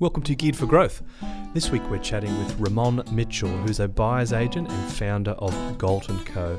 Welcome to Geared for Growth. This week we're chatting with Ramon Mitchell, who's a buyer's agent and founder of Galt & Co.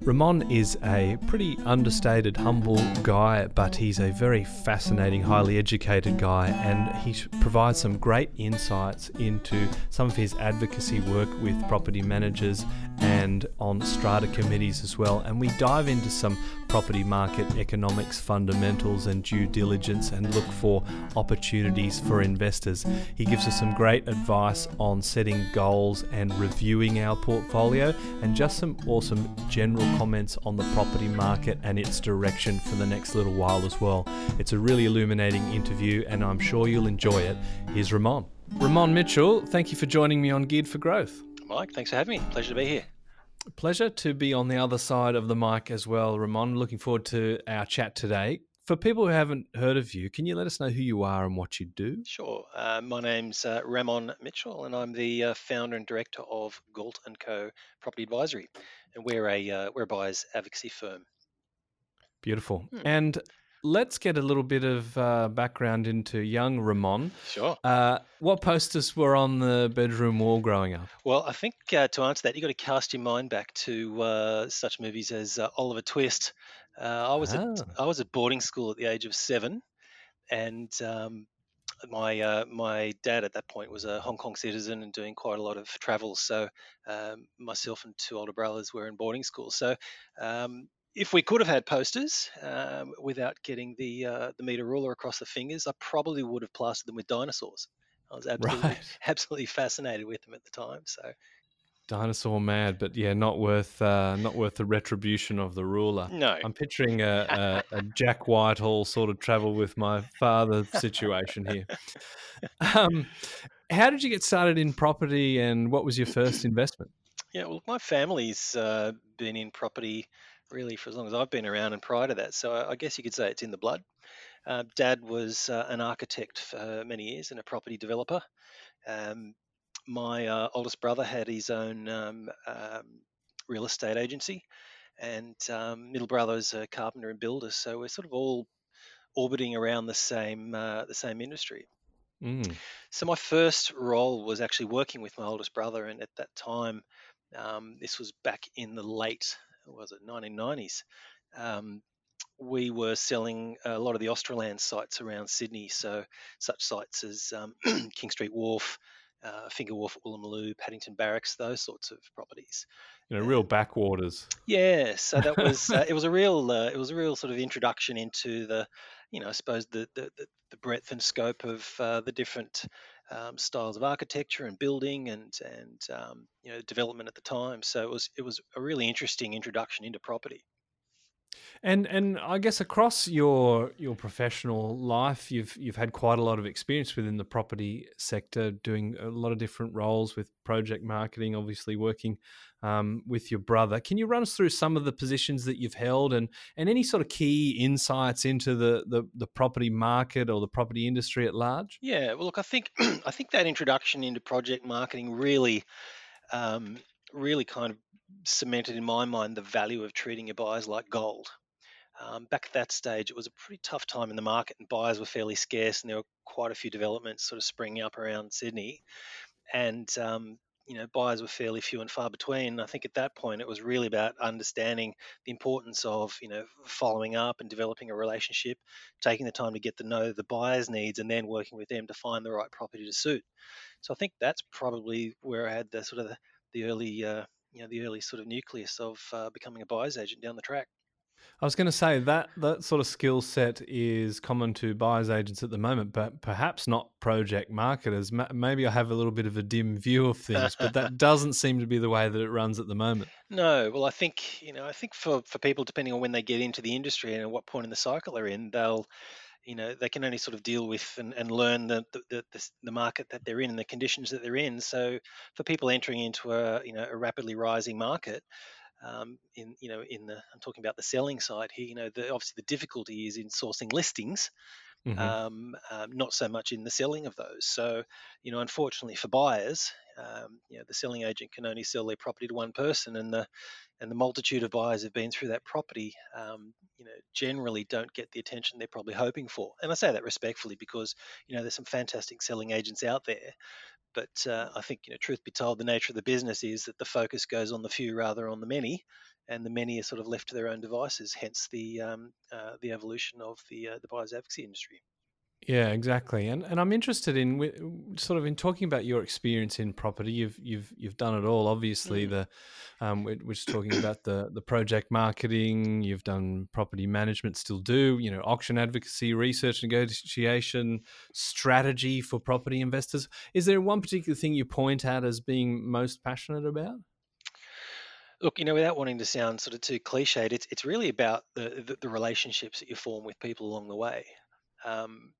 Ramon is a pretty understated, humble guy, but he's a very fascinating, highly educated guy, and he provides some great insights into some of his advocacy work with property managers and on strata committees as well. And we dive into some property market economics fundamentals and due diligence and look for opportunities for investors. He gives us some great advice on setting goals and reviewing our portfolio, and just some awesome general comments on the property market and its direction for the next little while as well. It's a really illuminating interview, and I'm sure you'll enjoy it. Here's Ramon. Ramon Mitchell, thank you for joining me on Geared for Growth. Mike, thanks for having me. Pleasure to be here. Pleasure to be on the other side of the mic as well, Ramon. Looking forward to our chat today. For people who haven't heard of you, can you let us know who you are and what you do? Sure. Uh, my name's uh, Ramon Mitchell, and I'm the uh, founder and director of Galt and Co. Property Advisory, and we're a uh, we're a buyers advocacy firm. Beautiful. Hmm. And let's get a little bit of uh, background into young Ramon. Sure. Uh, what posters were on the bedroom wall growing up? Well, I think uh, to answer that, you've got to cast your mind back to uh, such movies as uh, Oliver Twist. Uh, I was ah. at I was at boarding school at the age of seven, and um, my my dad at that point was a Hong Kong citizen and doing quite a lot of travel. So um, myself and two older brothers were in boarding school. So um, if we could have had posters um, without getting the uh, the meter ruler across the fingers, I probably would have plastered them with dinosaurs. I was absolutely right. absolutely fascinated with them at the time. So dinosaur mad, but yeah, not worth uh, not worth the retribution of the ruler. No, I'm picturing a, a, a Jack Whitehall sort of travel with my father situation here. Um, how did you get started in property, and what was your first investment? Yeah, well, my family's uh, been in property really for as long as I've been around and prior to that. So I guess you could say it's in the blood. Uh, Dad was uh, an architect for many years and a property developer. Um, my uh, oldest brother had his own um, um, real estate agency, and um, middle brother is a carpenter and builder. So we're sort of all orbiting around the same uh, the same industry. Mm. So my first role was actually working with my oldest brother, and at that time, um, this was back in the late was it 1990s, um, we were selling a lot of the Australand sites around Sydney. So such sites as um, King Street Wharf, uh, Finger Wharf, Woolloomooloo, Paddington Barracks, those sorts of properties. You know, real backwaters. Yeah, so that was uh, it was a real uh, it was a real sort of introduction into the, you know, I suppose the the, the breadth and scope of uh, the different um, styles of architecture and building and and um, you know development at the time. So it was it was a really interesting introduction into property. And and I guess across your your professional life, you've you've had quite a lot of experience within the property sector, doing a lot of different roles with project marketing, obviously working um, with your brother. Can you run us through some of the positions that you've held and and any sort of key insights into the the, the property market or the property industry at large? Yeah, well, look, I think I think that introduction into project marketing really. Um, really kind of cemented in my mind the value of treating your buyers like gold. Um, back at that stage, it was a pretty tough time in the market, and buyers were fairly scarce, and there were quite a few developments sort of springing up around Sydney, and um, you know buyers were fairly few and far between. And I think at that point, it was really about understanding the importance of you know following up and developing a relationship, taking the time to get to know the buyer's needs, and then working with them to find the right property to suit. So I think that's probably where I had the sort of the, the early uh, you know the early sort of nucleus of uh, becoming a buyer's agent down the track. I was going to say that that sort of skill set is common to buyers agents at the moment, but perhaps not project marketers. Maybe I have a little bit of a dim view of things, but that doesn't seem to be the way that it runs at the moment. No, well, I think you know, I think for for people, depending on when they get into the industry and at what point in the cycle they're in, they'll you know they can only sort of deal with and, and learn the, the, the, the market that they're in and the conditions that they're in so for people entering into a you know a rapidly rising market um, in you know in the I'm talking about the selling side here. You know, the, obviously the difficulty is in sourcing listings, mm-hmm. um, um, not so much in the selling of those. So, you know, unfortunately for buyers, Um, you know, the selling agent can only sell their property to one person, and the and the multitude of buyers who've been through that property, um, you know, generally don't get the attention they're probably hoping for. And I say that respectfully because you know there's some fantastic selling agents out there, but uh, I think you know, truth be told, the nature of the business is that the focus goes on the few rather on the many, and the many are sort of left to their own devices. Hence the um, uh, the evolution of the uh, the buyers advocacy industry. Yeah, exactly. And and I'm interested in sort of in talking about your experience in property. You've you've you've done it all. Obviously, mm. the um, we're, we're just talking about the the project marketing. You've done property management, still do. You know, auction advocacy, research, negotiation, strategy for property investors. Is there one particular thing you point out as being most passionate about? Look, you know, without wanting to sound sort of too cliched, it's it's really about the the, the relationships that you form with people along the way. Um,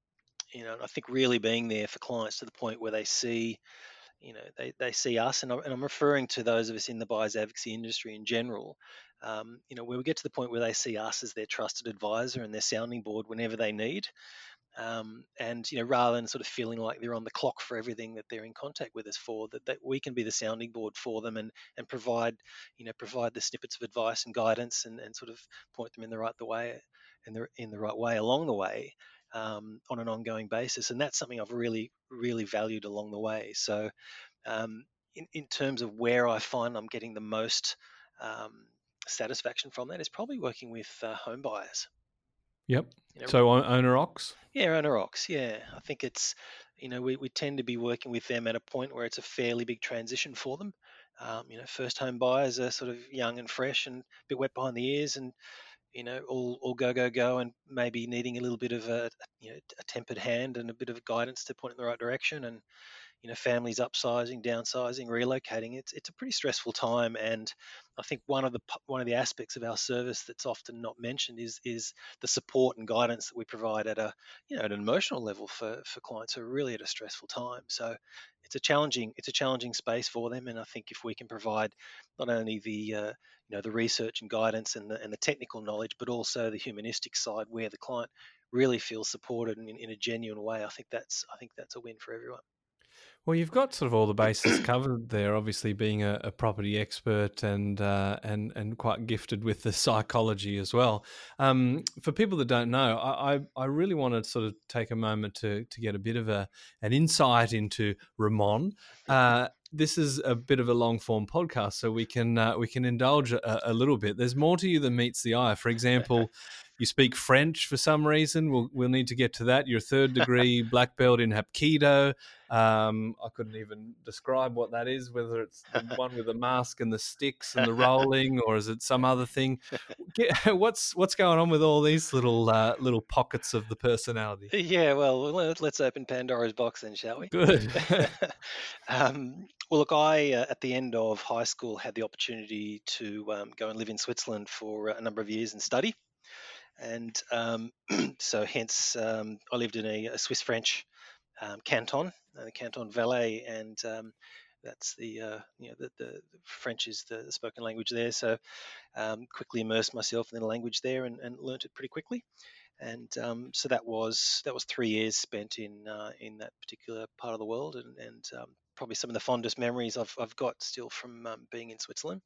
you know, I think really being there for clients to the point where they see, you know, they, they see us, and, I, and I'm referring to those of us in the buyers advocacy industry in general. Um, you know, where we get to the point where they see us as their trusted advisor and their sounding board whenever they need. Um, and you know, rather than sort of feeling like they're on the clock for everything that they're in contact with us for, that, that we can be the sounding board for them and and provide, you know, provide the snippets of advice and guidance and, and sort of point them in the right the way in the in the right way along the way um, on an ongoing basis. And that's something I've really, really valued along the way. So, um, in, in terms of where I find I'm getting the most um, satisfaction from that, is probably working with uh, home buyers. Yep. You know, so owner occs. Yeah, owner occs. Yeah, I think it's you know we, we tend to be working with them at a point where it's a fairly big transition for them. Um, you know, first home buyers are sort of young and fresh and a bit wet behind the ears, and you know, all, all go, go, go, and maybe needing a little bit of a, you know, a tempered hand and a bit of guidance to point in the right direction. And, you know, families upsizing, downsizing, relocating. It's it's a pretty stressful time, and I think one of the one of the aspects of our service that's often not mentioned is is the support and guidance that we provide at a you know at an emotional level for for clients who are really at a stressful time. So it's a challenging it's a challenging space for them, and I think if we can provide not only the uh, you know the research and guidance and the, and the technical knowledge, but also the humanistic side where the client really feels supported in, in a genuine way. I think that's I think that's a win for everyone. Well, you've got sort of all the bases covered there. Obviously, being a, a property expert and uh, and and quite gifted with the psychology as well. Um, for people that don't know, I, I, I really want to sort of take a moment to to get a bit of a an insight into Ramon. Uh, this is a bit of a long form podcast, so we can uh, we can indulge a, a, little bit. There's more to you than meets the eye. For example, you speak French for some reason. We'll we'll need to get to that. Your third degree black belt in Hapkido. Um, I couldn't even describe what that is. Whether it's the one with the mask and the sticks and the rolling, or is it some other thing? what's what's going on with all these little uh, little pockets of the personality? Yeah, well, let's open Pandora's box then, shall we? Good. um, well, look, I uh, at the end of high school had the opportunity to um, go and live in Switzerland for a number of years and study and um, so hence um, I lived in a, a Swiss French um, canton, uh, the Canton Valais, and um, that's the uh, you know the, the, French is the spoken language there. So um, quickly immersed myself in the language there and, and learnt it pretty quickly. And um, so that was that was three years spent in uh, in that particular part of the world, and, and probably some of the fondest memories I've, I've got still from being in Switzerland.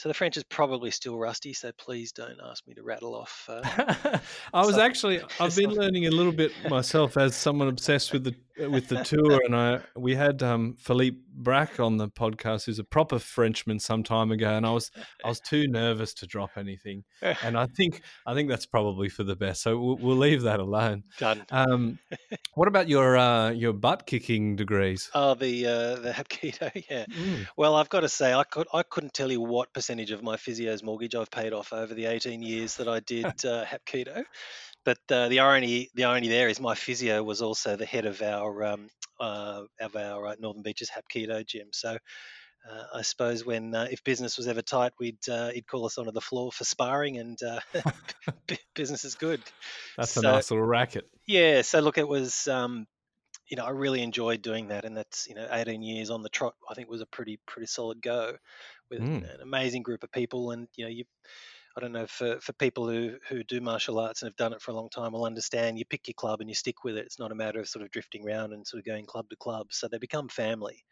So the French is probably still rusty, so please don't ask me to rattle off. Uh, I was actually I've been learning a little bit myself as someone obsessed with the with the tour, and I we had um, Philippe Braque on the podcast, who's a proper Frenchman, some time ago, and I was I was too nervous to drop anything, and I think I think that's probably for the best. So we'll, we'll leave that alone. Done. Um, what about your uh, your butt kicking degrees? Oh, the uh, the Hapkido, yeah. Mm. Well, I've got to say, I could I couldn't tell you what percentage of my physio's mortgage I've paid off over the 18 years that I did uh, Hapkido. But uh, the irony, the irony there is my physio was also the head of our um, uh, of our uh, Northern Beaches Hapkido gym. So uh, I suppose when uh, if business was ever tight, we'd uh, he'd call us onto the floor for sparring, and uh, business is good. That's so, a nice little racket. Yeah. So look, it was. Um, you know, I really enjoyed doing that, and that's you know, 18 years on the trot. I think was a pretty pretty solid go with mm. an amazing group of people, and you know, you I don't know for, for people who, who do martial arts and have done it for a long time will understand you pick your club and you stick with it. It's not a matter of sort of drifting around and sort of going club to club. So they become family.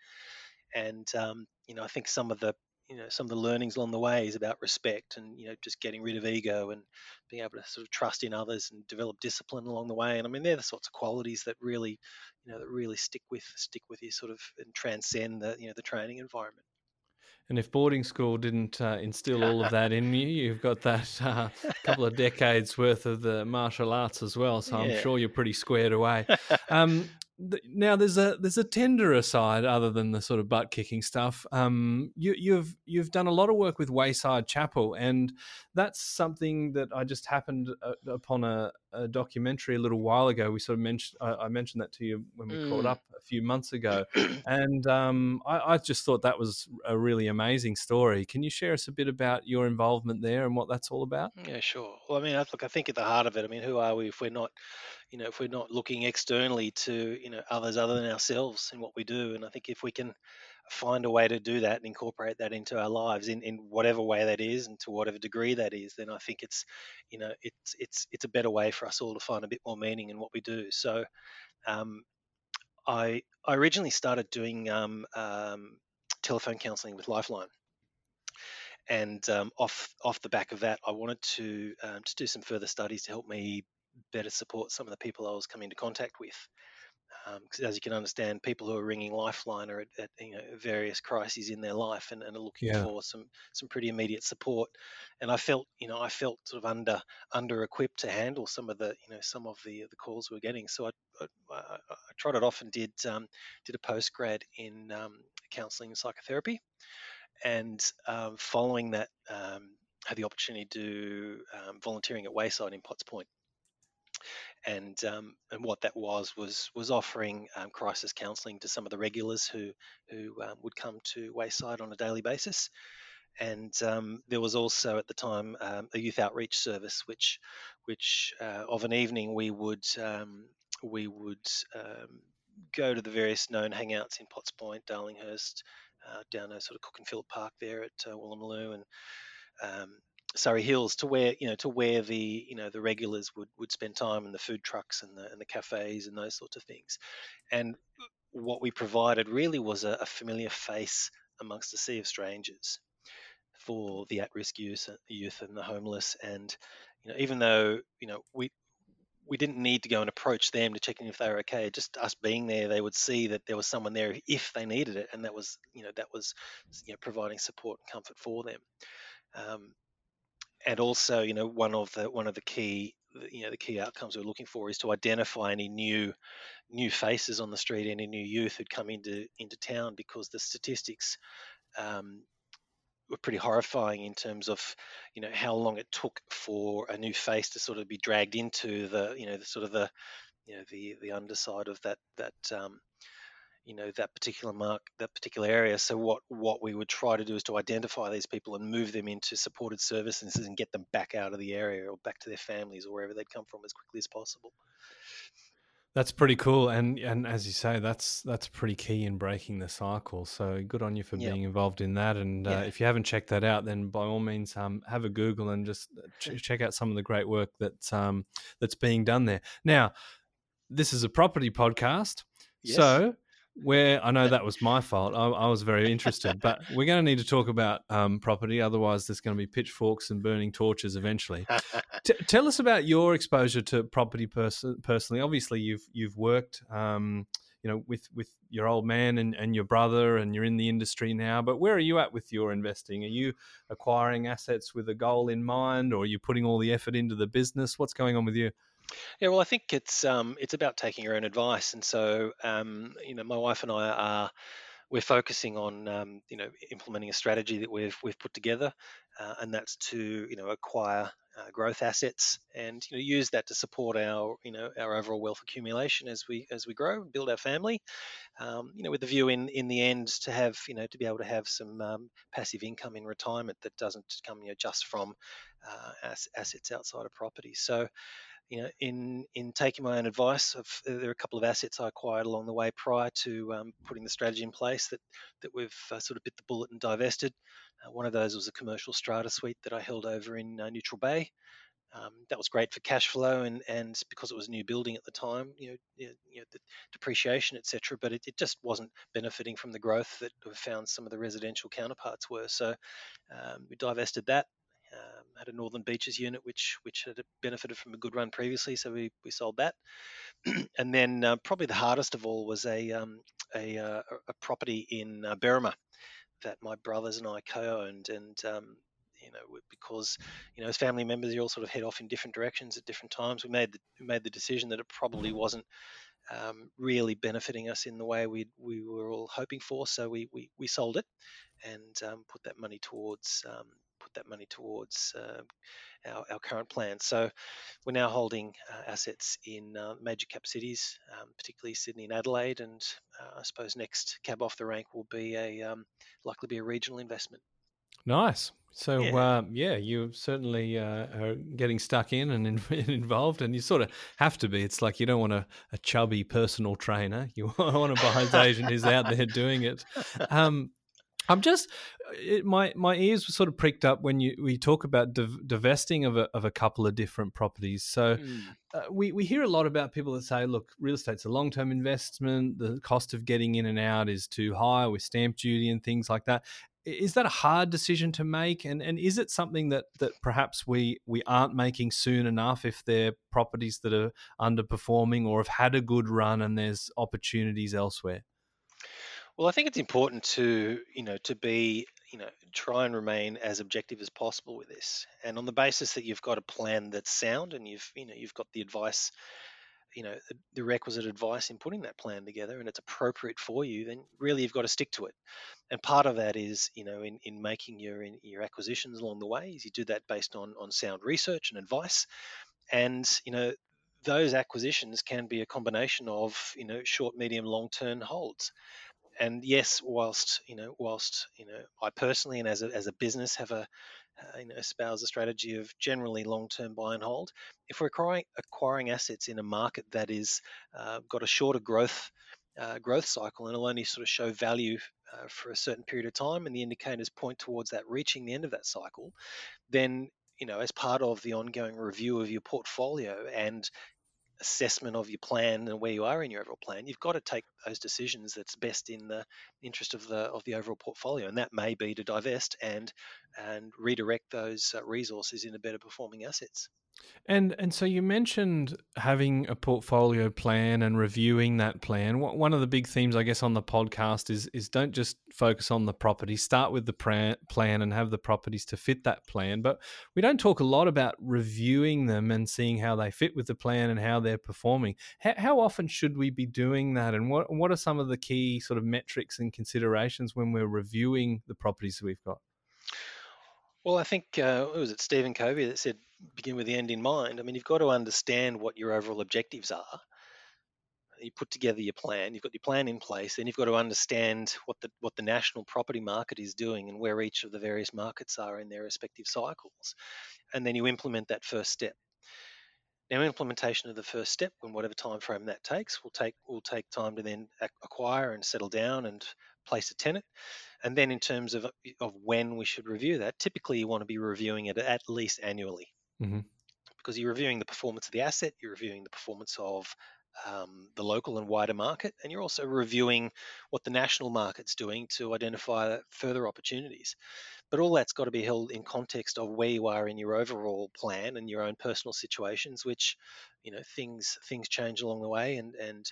And um, you know, I think some of the you know some of the learnings along the way is about respect and you know just getting rid of ego and being able to sort of trust in others and develop discipline along the way and i mean they're the sorts of qualities that really you know that really stick with stick with you sort of and transcend the you know the training environment and if boarding school didn't uh, instill all of that in you, you've got that uh, couple of decades worth of the martial arts as well. So yeah. I'm sure you're pretty squared away. Um, now there's a there's a tenderer side other than the sort of butt kicking stuff. Um, you, you've you've done a lot of work with Wayside Chapel, and that's something that I just happened uh, upon a, a, documentary a little while ago. We sort of mentioned I, I mentioned that to you when we mm. caught up a few months ago, and um, I, I, just thought that was a really amazing story. Can you share us a bit about your involvement there and what that's all about? Yeah, sure. Well, I mean, look, I think at the heart of it, I mean, who are we if we're not you know, if we're not looking externally to, you know, others other than ourselves in what we do. And I think if we can find a way to do that and incorporate that into our lives in, in whatever way that is and to whatever degree that is, then I think it's, you know, it's it's it's a better way for us all to find a bit more meaning in what we do. So um, I I originally started doing um, um, telephone counselling with Lifeline and um, off off the back of that, I wanted to um, to do some further studies to help me better support some of the people I was coming into contact with. Because um, as you can understand, people who are ringing Lifeline are at, at you know, various crises in their life and, and are looking yeah. for some some pretty immediate support. And I felt, you know, I felt sort of under under equipped to handle some of the, you know, some of the the calls we were getting. So I, I, I, I trotted off and did um, did a post grad in um, counselling and psychotherapy, and um, following that, um, had the opportunity to do um, volunteering at Wayside in Potts Point and um, and what that was was was offering um, crisis counselling to some of the regulars who who um, would come to Wayside on a daily basis. And um, there was also at the time um, a youth outreach service, which which uh, of an evening we would um, we would go to the various known hangouts in Potts Point, Darlinghurst, uh, down a sort of Cook and Phillip Park there at uh, and um, Surry Hills to where you know to where the you know the regulars would would spend time in the food trucks and the and the cafes and those sorts of things, and what we provided really was a, a familiar face amongst a sea of strangers for the at-risk youth, youth and the homeless, and you know even though you know we we didn't need to go and approach them to check in if they were okay. Just us being there, they would see that there was someone there if they needed it, and that was you know that was you know providing support and comfort for them. Um, and also, you know, one of the one of the key you know the key outcomes we're looking for is to identify any new new faces on the street, any new youth who'd come into into town because the statistics um, were pretty horrifying in terms of you know how long it took for a new face to sort of be dragged into the you know the sort of the you know the the underside of that that um, you know that particular mark that particular area. So what what we would try to do is to identify these people and move them into supported services and get them back out of the area or back to their families or wherever they'd come from as quickly as possible. That's pretty cool and and as you say that's that's pretty key in breaking the cycle. So good on you for being involved in that and uh, yeah. uh, if you haven't checked that out then by all means um, have a google and just uh, ch- check out some of the great work that's um, that's being done there. Now this is a property podcast yes. so where I know that was my fault. I, I was very interested, but we're going to need to talk about um, property. Otherwise, there's going to be pitchforks and burning torches eventually. T- tell us about your exposure to property pers- personally. Obviously, you've you've worked, um, you know, with with your old man and, and your brother, and you're in the industry now. But where are you at with your investing? Are you acquiring assets with a goal in mind, or are you putting all the effort into the business? What's going on with you? Yeah, well, I think it's um, it's about taking your own advice, and so um, you know, my wife and I are we're focusing on um, you know implementing a strategy that we've we've put together, uh, and that's to you know acquire uh, growth assets and you know use that to support our you know our overall wealth accumulation as we as we grow and build our family. Um, you know, with the view in in the end to have you know to be able to have some um, passive income in retirement that doesn't come you know just from uh, assets outside of property. So you know, in in taking my own advice, of, there are a couple of assets I acquired along the way prior to um, putting the strategy in place that that we've uh, sort of bit the bullet and divested. Uh, one of those was a commercial strata suite that I held over in uh, Neutral Bay. Um, that was great for cash flow and, and because it was a new building at the time, you know, you know the depreciation, etc. But it, it, just wasn't benefiting from the growth that we found some of the residential counterparts were. So um, we divested that. Um, had a Northern Beaches unit which which had benefited from a good run previously, so we, we sold that. and then uh, probably the hardest of all was a um, a, uh, a, property in uh, Berrima that my brothers and I co-owned, and um, you know because you know as family members you all sort of head off in different directions at different times. We made the, we made the decision that it probably wasn't um, really benefiting us in the way we we were all hoping for, so we we, we sold it and um, put that money towards um, put that money towards uh, our, our current plan. So we're now holding uh, assets in uh, major cap cities, um, particularly Sydney and Adelaide, and uh, I suppose next cab off the rank will be a um, likely be a regional investment. Nice. So yeah, uh, yeah you certainly uh, are getting stuck in and in, involved, and you sort of have to be. It's like you don't want a, a chubby personal trainer. You want a buyer's agent who's out there doing it. Um, I'm just it, my my ears were sort of pricked up when you we talk about div- divesting of a of a couple of different properties. So mm. uh, we we hear a lot about people that say, look, real estate's a long term investment. The cost of getting in and out is too high with stamp duty and things like that. Is that a hard decision to make, and and is it something that that perhaps we we aren't making soon enough if they're properties that are underperforming or have had a good run and there's opportunities elsewhere? Well, I think it's important to, you know, to be, you know, try and remain as objective as possible with this. And on the basis that you've got a plan that's sound and you've, you know, you've got the advice, you know, the, the requisite advice in putting that plan together and it's appropriate for you, then really you've got to stick to it. And part of that is, you know, in, in making your in, your acquisitions along the way, is you do that based on on sound research and advice. And, you know, those acquisitions can be a combination of, you know, short, medium, long term holds and yes, whilst you know, whilst you know, I personally and as a as a business have a uh, you know espouse a strategy of generally long-term buy and hold. If we're acquiring, acquiring assets in a market that is uh, got a shorter growth uh, growth cycle and it'll only sort of show value uh, for a certain period of time, and the indicators point towards that reaching the end of that cycle, then you know, as part of the ongoing review of your portfolio and assessment of your plan and where you are in your overall plan, you've got to take those decisions that's best in the interest of the of the overall portfolio, and that may be to divest and and redirect those uh, resources into better performing assets. And and so you mentioned having a portfolio plan and reviewing that plan. One of the big themes, I guess, on the podcast is is don't just focus on the property. Start with the plan and have the properties to fit that plan. But we don't talk a lot about reviewing them and seeing how they fit with the plan and how they're performing. How, how often should we be doing that? And what what are some of the key sort of metrics and considerations when we're reviewing the properties we've got? Well, I think uh, was it Stephen Covey that said begin with the end in mind. I mean, you've got to understand what your overall objectives are. You put together your plan. You've got your plan in place. Then you've got to understand what the what the national property market is doing and where each of the various markets are in their respective cycles, and then you implement that first step. Now, implementation of the first step, in whatever time frame that takes, will take will take time to then acquire and settle down and place a tenant. And then, in terms of of when we should review that, typically you want to be reviewing it at least annually, mm-hmm. because you're reviewing the performance of the asset, you're reviewing the performance of um, the local and wider market, and you're also reviewing what the national market's doing to identify further opportunities. But all that's got to be held in context of where you are in your overall plan and your own personal situations, which, you know, things things change along the way, and and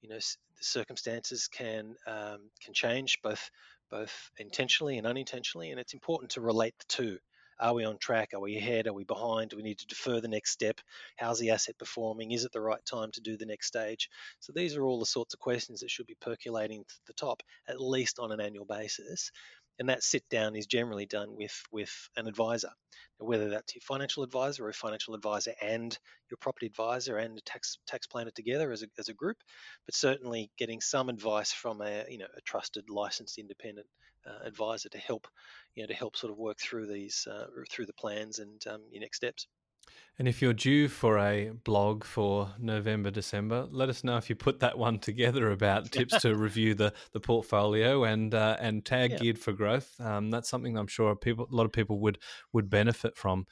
you know the circumstances can um, can change both both intentionally and unintentionally, and it's important to relate the two. Are we on track? Are we ahead? Are we behind? Do we need to defer the next step? How's the asset performing? Is it the right time to do the next stage? So these are all the sorts of questions that should be percolating to the top at least on an annual basis and that sit down is generally done with with an advisor. Whether that's your financial advisor or financial advisor and your property advisor and tax tax planner together as a, as a group but certainly getting some advice from a you know a trusted licensed independent uh, advisor to help you know to help sort of work through these uh, through the plans and um, your next steps And if you're due for a blog for November, December, let us know if you put that one together about tips to review the, the portfolio and uh, and tag yeah. geared for growth. Um, that's something I'm sure people a lot of people would would benefit from.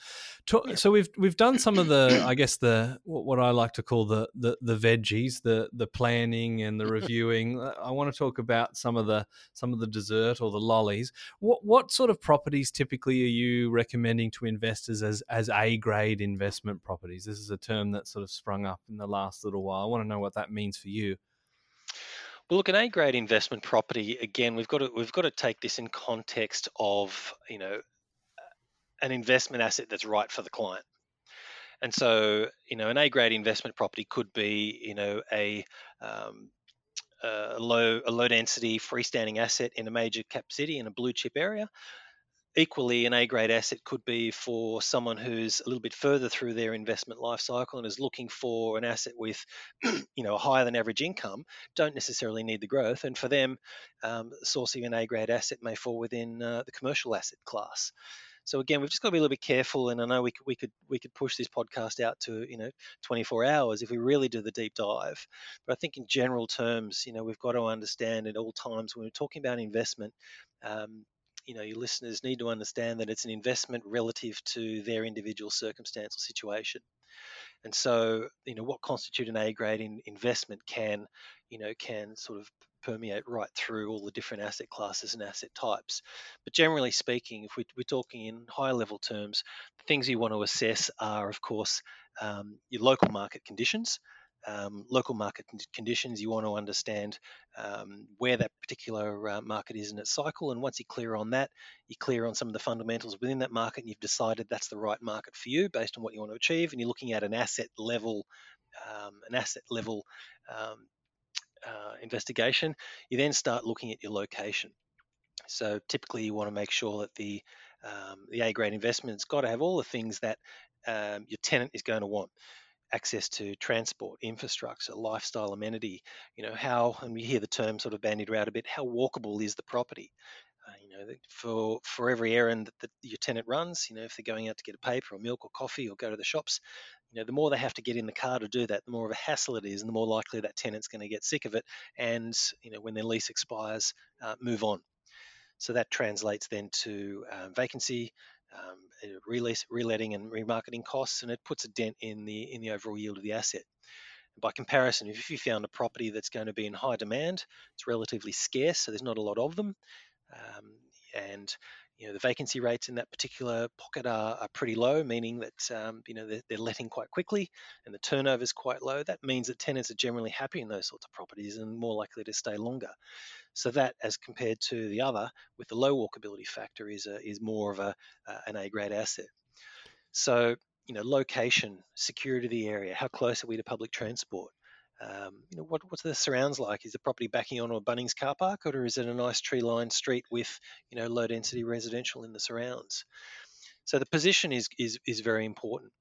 yeah. So we've we've done some of the I guess the what I like to call the the, the veggies, the the planning and the reviewing. Uh, I want to talk about some of the some of the dessert or the lollies. What what sort of properties typically are you recommending to investors as as A grade investment properties. This is a term that sort of sprung up in the last little while. I want to know what that means for you. Well, look, an A-grade investment property. Again, we've got to we've got to take this in context of you know an investment asset that's right for the client. And so, you know, an A-grade investment property could be, you know, a um, a low a low density freestanding asset in a major cap city in a blue chip area equally an A grade asset could be for someone who's a little bit further through their investment life cycle and is looking for an asset with you know a higher than average income don't necessarily need the growth and for them um, sourcing an A grade asset may fall within uh, the commercial asset class so again, we've just got to be a little bit careful. And I know we could, we could we could push this podcast out to you know 24 hours if we really do the deep dive. But I think in general terms, you know, we've got to understand at all times when we're talking about investment, um, you know your listeners need to understand that it's an investment relative to their individual circumstance or situation. And so you know what constitute an a grade in investment can you know can sort of permeate right through all the different asset classes and asset types. But generally speaking if we, are talking in higher level terms the things you want to assess are of course um, your local market conditions um, local market conditions. You want to understand um, where that particular uh, market is in its cycle. And once you're clear on that, you're clear on some of the fundamentals within that market, and you've decided that's the right market for you based on what you want to achieve. And you're looking at an asset level, um, an asset level um, uh, investigation. You then start looking at your location. So typically, you want to make sure that the um, the A grade investment's got to have all the things that um, your tenant is going to want access to transport, infrastructure, lifestyle amenity. You know how, and we hear the term sort of bandied around a bit. How walkable is the property? Uh, you know, for for every errand that your tenant runs, you know, if they're going out to get a paper or milk or coffee or go to the shops, you know, the more they have to get in the car to do that, the more of a hassle it is, and the more likely that tenant's going to get sick of it, and you know, when their lease expires, uh, move on. So that translates then to uh, vacancy, um, release, reletting and remarketing costs, and it puts a dent in the in the overall yield of the asset. By comparison, if you found a property that's going to be in high demand, it's relatively scarce, so there's not a lot of them, um, and you know the vacancy rates in that particular pocket are, are pretty low, meaning that um, you know they're, they're, letting quite quickly, and the turnover is quite low. That means that tenants are generally happy in those sorts of properties and more likely to stay longer. So that, as compared to the other, with the low walkability factor, is a, is more of a uh, an A grade asset. So you know, location, security of the area, how close are we to public transport? Um, you know, what what's the surrounds like? Is the property backing onto a Bunnings car park, or is it a nice tree-lined street with you know low density residential in the surrounds? So the position is is is very important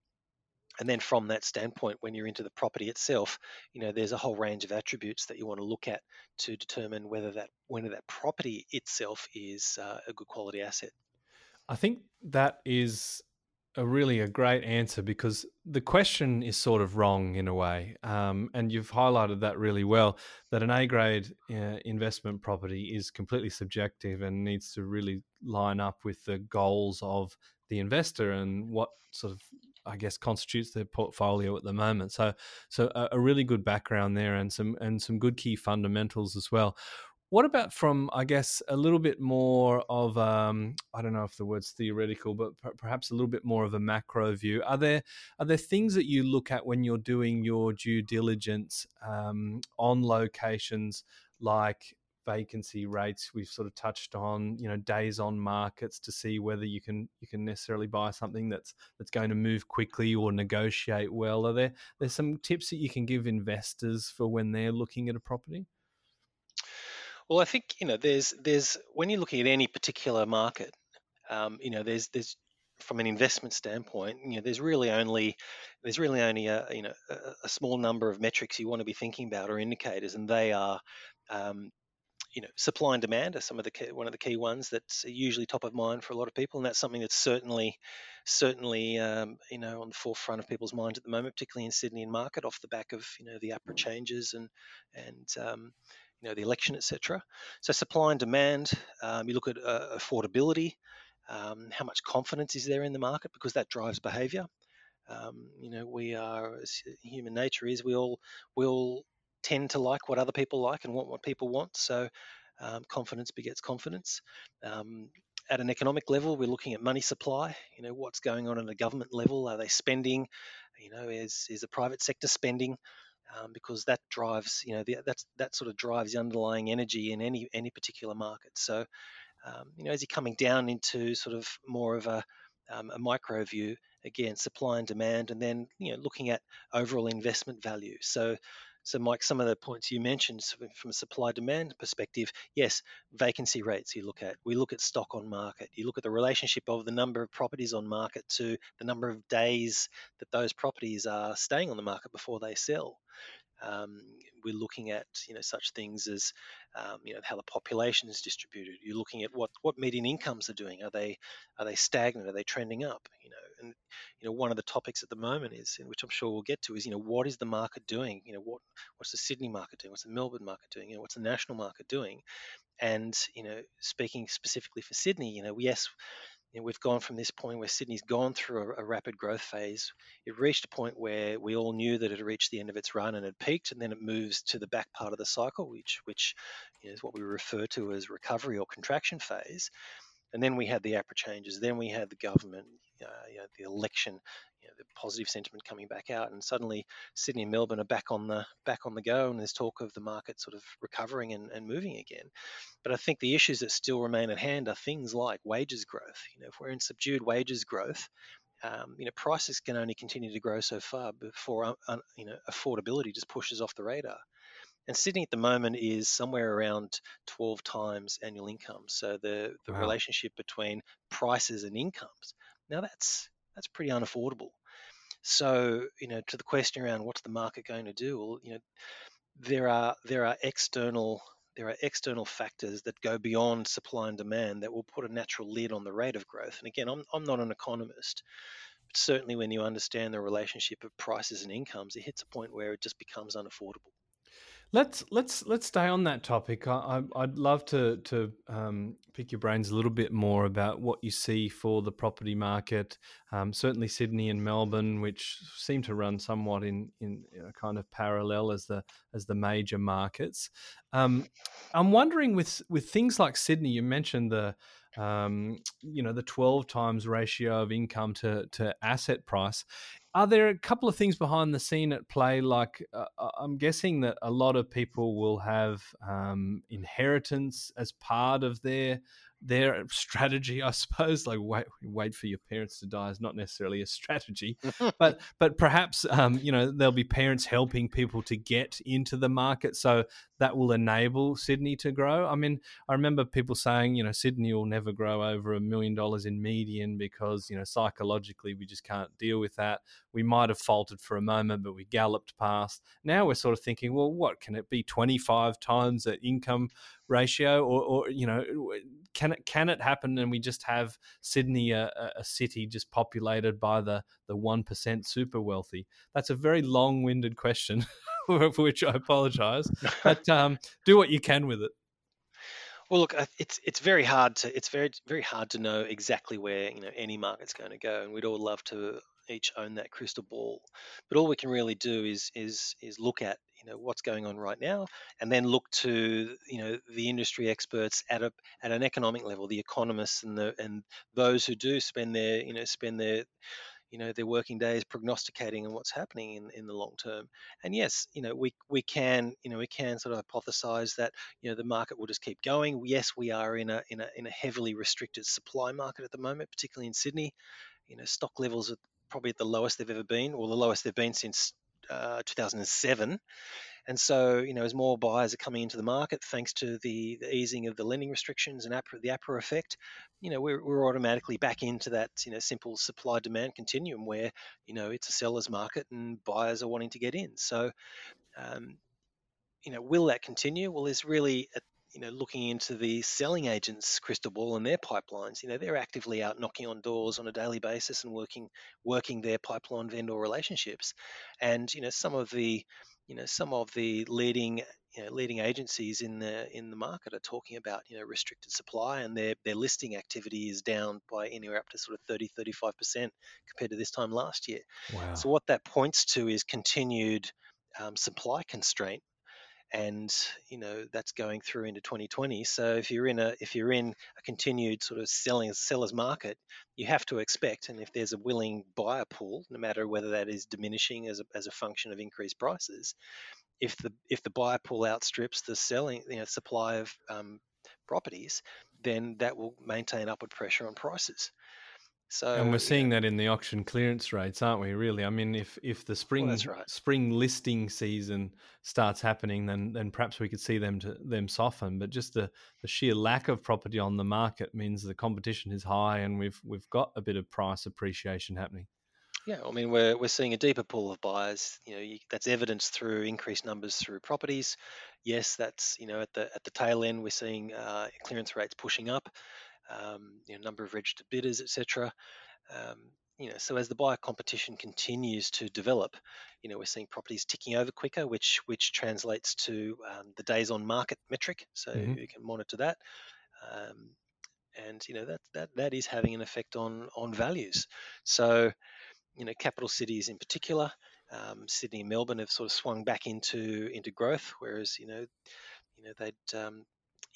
and then from that standpoint when you're into the property itself you know there's a whole range of attributes that you want to look at to determine whether that whether that property itself is uh, a good quality asset i think that is a really a great answer because the question is sort of wrong in a way, um, and you've highlighted that really well. That an A grade uh, investment property is completely subjective and needs to really line up with the goals of the investor and what sort of I guess constitutes their portfolio at the moment. So, so a, a, really good background there, and some and some good key fundamentals as well. What about from I guess a little bit more of um, I don't know if the word's theoretical, but perhaps a little bit more of a macro view. Are there are there things that you look at when you're doing your due diligence um, on locations like vacancy rates? We've sort of touched on you know days on markets to see whether you can you can necessarily buy something that's that's going to move quickly or negotiate well. Are there there's some tips that you can give investors for when they're looking at a property well i think you know there's there's when you're looking at any particular market um, you know there's there's from an investment standpoint, you know, there's really only there's really only a you know a, a, small number of metrics you want to be thinking about or indicators, and they are um, you know, supply and demand are some of the key, one of the key ones that's usually top of mind for a lot of people, and that's something that's certainly, certainly, um, you know, on the forefront of people's minds at the moment, particularly in Sydney and market, off the back of you know the APRA changes and and um, you know the election, etc. So supply and demand. Um, you look at uh, affordability. Um, how much confidence is there in the market because that drives behaviour. Um, you know, we are human nature is we all we all tend to like what other people like and want what people want. So um, confidence begets confidence. Um, at an economic level, we're looking at money supply. You know, what's going on at a government level? Are they spending? You know, is is the private sector spending? Um, because that drives, you know, the, that's that sort of drives the underlying energy in any any particular market. So, um, you know, as you're coming down into sort of more of a um, a micro view, again, supply and demand, and then you know looking at overall investment value. So so, Mike, some of the points you mentioned from a supply demand perspective, yes, vacancy rates you look at. We look at stock on market. You look at the relationship of the number of properties on market to the number of days that those properties are staying on the market before they sell. Um, we're looking at you know such things as um, you know how the population is distributed. You're looking at what what median incomes are doing. Are they are they stagnant? Are they trending up? You know, and you know one of the topics at the moment is, which I'm sure we'll get to, is you know what is the market doing? You know what what's the Sydney market doing? What's the Melbourne market doing? You know what's the national market doing? And you know speaking specifically for Sydney, you know yes you know, we've gone from this point where Sydney's gone through a, a, rapid growth phase. It reached a point where we all knew that it had reached the end of its run and had peaked, and then it moves to the back part of the cycle, which which you know, is what we refer to as recovery or contraction phase. And then we had the APRA changes. Then we had the government, uh, you know, the election, you know, the positive sentiment coming back out, and suddenly Sydney and Melbourne are back on the back on the go, and there's talk of the market sort of recovering and, and moving again. But I think the issues that still remain at hand are things like wages growth. You know, if we're in subdued wages growth, um, you know, prices can only continue to grow so far before uh, you know affordability just pushes off the radar. And Sydney at the moment is somewhere around 12 times annual income. So the, the wow. relationship between prices and incomes. Now that's that's pretty unaffordable. So, you know, to the question around what's the market going to do, well, you know, there are there are external there are external factors that go beyond supply and demand that will put a natural lid on the rate of growth. And again, I'm, I'm not an economist, but certainly when you understand the relationship of prices and incomes, it hits a point where it just becomes unaffordable. Let's let's let's stay on that topic. I, would love to to um, pick your brains a little bit more about what you see for the property market. Um, certainly Sydney and Melbourne, which seem to run somewhat in in kind of parallel as the as the major markets. Um, I'm wondering with with things like Sydney, you mentioned the um, you know the 12 times ratio of income to to asset price are there a couple of things behind the scene at play? Like, uh, uh, I'm guessing that a lot of people will have um, inheritance as part of their their strategy, I suppose. Like wait, wait for your parents to die is not necessarily a strategy, but but perhaps um, you know there'll be parents helping people to get into the market, so that will enable Sydney to grow. I mean, I remember people saying, you know, Sydney will never grow over a million dollars in median because you know psychologically we just can't deal with that. We might have faltered for a moment, but we galloped past. Now we're sort of thinking, well, what can it be? Twenty five times that income ratio, or, or you know, can it can it happen and we just have Sydney a, a city just populated by the the one percent super wealthy? That's a very long winded question, for which I apologise. But um, do what you can with it. Well, look, it's it's very hard to it's very very hard to know exactly where you know any market's going to go, and we'd all love to each own that crystal ball. But all we can really do is is is look at you know what's going on right now, and then look to you know the industry experts at a at an economic level, the economists and the and those who do spend their you know spend their you know their working days prognosticating on what's happening in, in the long term. And yes you know we we can you know we can sort of hypothesize that you know the market will just keep going. Yes we are in a in a in a heavily restricted supply market at the moment particularly in sydney. You know stock levels are probably at the lowest they've ever been, or the lowest they've been since uh, 2007. And so, you know, as more buyers are coming into the market, thanks to the, the easing of the lending restrictions and APRA, the APRA effect, you know, we're, we're automatically back into that, you know, simple supply demand continuum where, you know, it's a seller's market and buyers are wanting to get in. So, um, you know, will that continue? Well, there's really, a, you know, looking into the selling agents' crystal ball and their pipelines, you know, they're actively out knocking on doors on a daily basis and working working their pipeline vendor relationships. And you know, some of the you know some of the leading you know, leading agencies in the in the market are talking about you know restricted supply and their their listing activity is down by anywhere up to sort of 30 35 percent compared to this time last year. Wow. So what that points to is continued um, supply constraint and you know that's going through into 2020 so if you're in a if you're in a continued sort of selling seller's market you have to expect and if there's a willing buyer pool no matter whether that is diminishing as a, as a function of increased prices if the if the buyer pool outstrips the selling you know supply of um, properties then that will maintain upward pressure on prices so and we're seeing that in the auction clearance rates, aren't we? Really, I mean, if if the spring well, right. spring listing season starts happening, then then perhaps we could see them to them soften. But just the, the sheer lack of property on the market means the competition is high, and we've we've got a bit of price appreciation happening. Yeah, I mean, we're we're seeing a deeper pool of buyers. You know, you, that's evidenced through increased numbers through properties. Yes, that's you know at the at the tail end, we're seeing uh, clearance rates pushing up um, you know, number of registered bidders, etc. Um, you know, so as the buyer competition continues to develop, you know, we're seeing properties ticking over quicker, which which translates to um, the days on market metric. So mm-hmm. you can monitor that, um, and you know that that that is having an effect on on values. So, you know, capital cities in particular, um, Sydney and Melbourne have sort of swung back into into growth, whereas you know, you know they'd um,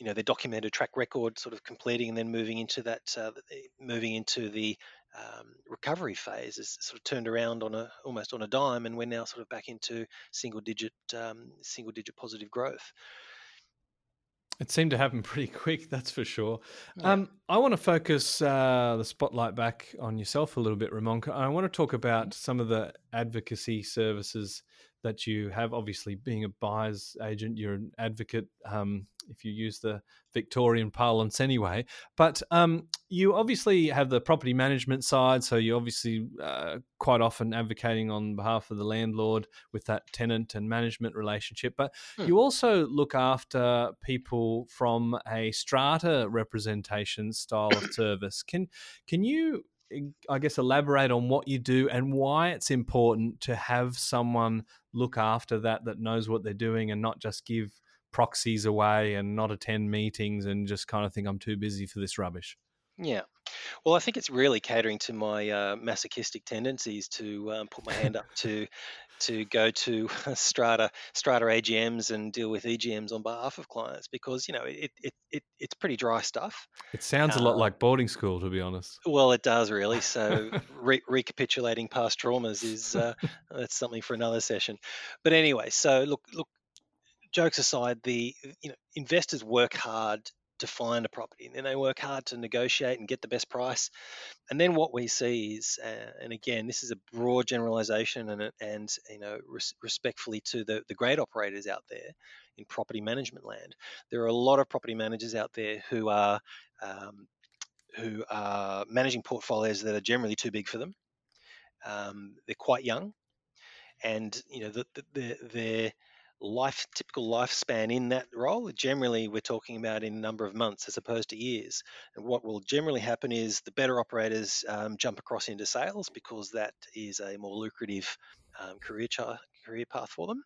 you know their documented track record sort of completing and then moving into that uh, moving into the um, recovery phase is sort of turned around on a almost on a dime and we're now sort of back into single digit um, single digit positive growth it seemed to happen pretty quick, that's for sure. Yeah. Um, I want to focus uh, the spotlight back on yourself a little bit, Ramon. I want to talk about mm-hmm. some of the advocacy services that you have. Obviously, being a buyer's agent, you're an advocate. Um, if you use the Victorian parlance anyway. But um, you obviously have the property management side, so you're obviously uh, quite often advocating on behalf of the landlord with that tenant and management relationship. But hmm. you also look after people from a strata representation style of service. Can can you I guess elaborate on what you do and why it's important to have someone look after that that knows what they're doing and not just give proxies away and not attend meetings and just kind of think I'm too busy for this rubbish. Yeah. Well, I think it's really catering to my uh, masochistic tendencies to um, put my hand up to to go to strata strata AGMs and deal with EGMs on behalf of clients because you know it, it, it it's pretty dry stuff. It sounds a lot uh, like boarding school, to be honest. Well, it does really. So re- recapitulating past traumas is uh, that's something for another session. But anyway, so look look. Jokes aside, the you know investors work hard to find a property and then they work hard to negotiate and get the best price. And then what we see is uh, and again this is a broad generalization and, and you know res- respectfully to the, the great operators out there in property management land there are a lot of property managers out there who are um, who are managing portfolios that are generally too big for them. Um, they're quite young and you know the, the, the, they're life typical lifespan in that role generally we're talking about in a number of months as opposed to years. And what will generally happen is the better operators um, jump across into sales because that is a more lucrative um, career char- career path for them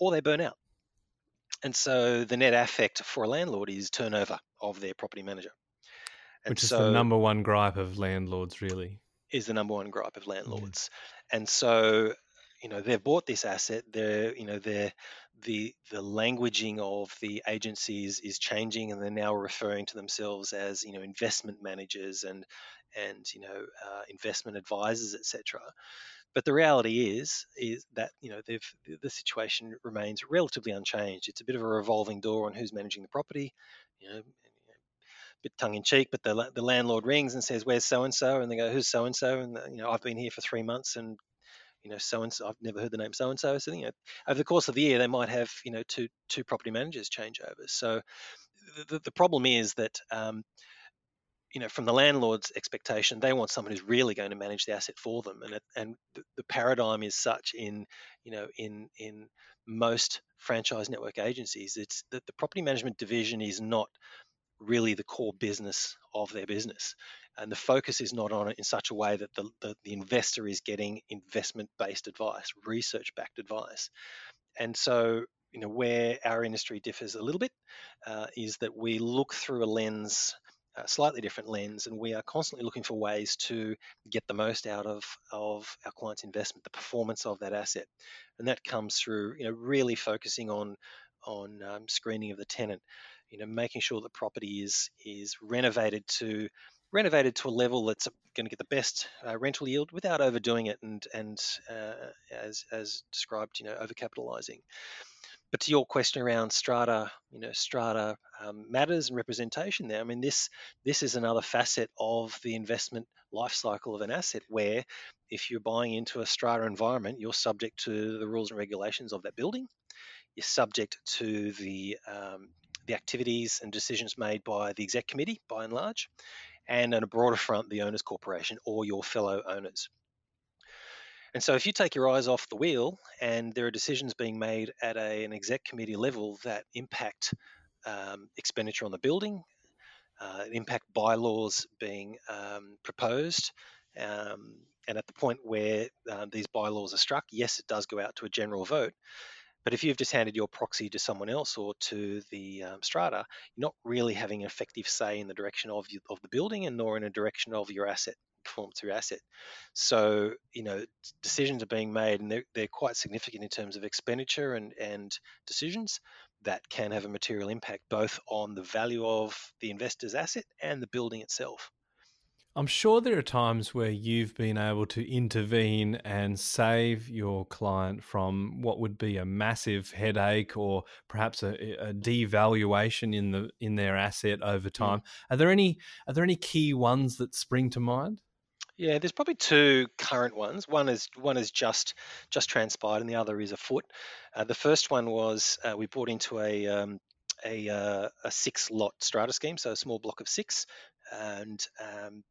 or they burn out. And so the net affect for a landlord is turnover of their property manager. And which is so, the number one gripe of landlords really. is the number one gripe of landlords. And so you know they've bought this asset they're you know they're the the languaging of the agencies is changing and they're now referring to themselves as you know investment managers and and you know uh, investment advisors etc but the reality is is that you know the situation remains relatively unchanged it's a bit of a revolving door on who's managing the property you know bit tongue in cheek, but the the landlord rings and says, "Where's so and so?" And they go, "Who's so and so?" And you know, I've been here for three months, and you know, so and so. I've never heard the name so and so. So you know, over the course of the year, they might have you know two two property managers change over. So the, the problem is that um, you know, from the landlord's expectation, they want someone who's really going to manage the asset for them, and it, and the, the paradigm is such in you know in in most franchise network agencies, it's that the property management division is not really the core business of their business. And the focus is not on it in such a way that the, the, the investor is getting investment based advice, research backed advice. And so, you know, where our industry differs a little bit uh, is that we look through a lens a slightly different lens, and we are constantly looking for ways to get the most out of, of our client's investment, the performance of that asset, and that comes through you know really focusing on on um, screening of the tenant, you know, making sure the property is is renovated to renovated to a level that's going to get the best uh, rental yield without overdoing it and and uh, as as described, you know, overcapitalizing. But to your question around strata, you know, strata um, matters and representation there. I mean, this this is another facet of the investment life cycle of an asset where if you're buying into a strata environment, you're subject to the rules and regulations of that building. You're subject to the um, the activities and decisions made by the exec committee, by and large, and on a broader front, the owners corporation or your fellow owners. And so, if you take your eyes off the wheel and there are decisions being made at a, an exec committee level that impact um, expenditure on the building, uh, impact bylaws being um, proposed, um, and at the point where uh, these bylaws are struck, yes, it does go out to a general vote. But if you've just handed your proxy to someone else or to the um, strata, you're not really having an effective say in the direction of, you, of the building and nor in a direction of your asset performance through asset. So, you know, decisions are being made and they're, they're quite significant in terms of expenditure and, and decisions that can have a material impact both on the value of the investor's asset and the building itself. I'm sure there are times where you've been able to intervene and save your client from what would be a massive headache or perhaps a, a devaluation in the in their asset over mm. time. Mm. Are there any are there any key ones that spring to mind? Yeah, there's probably two current ones. One is one is just just transpired, and the other is afoot. Uh, the first one was uh, we brought into a um, a, uh, a six lot strata scheme, so a small block of six, and um,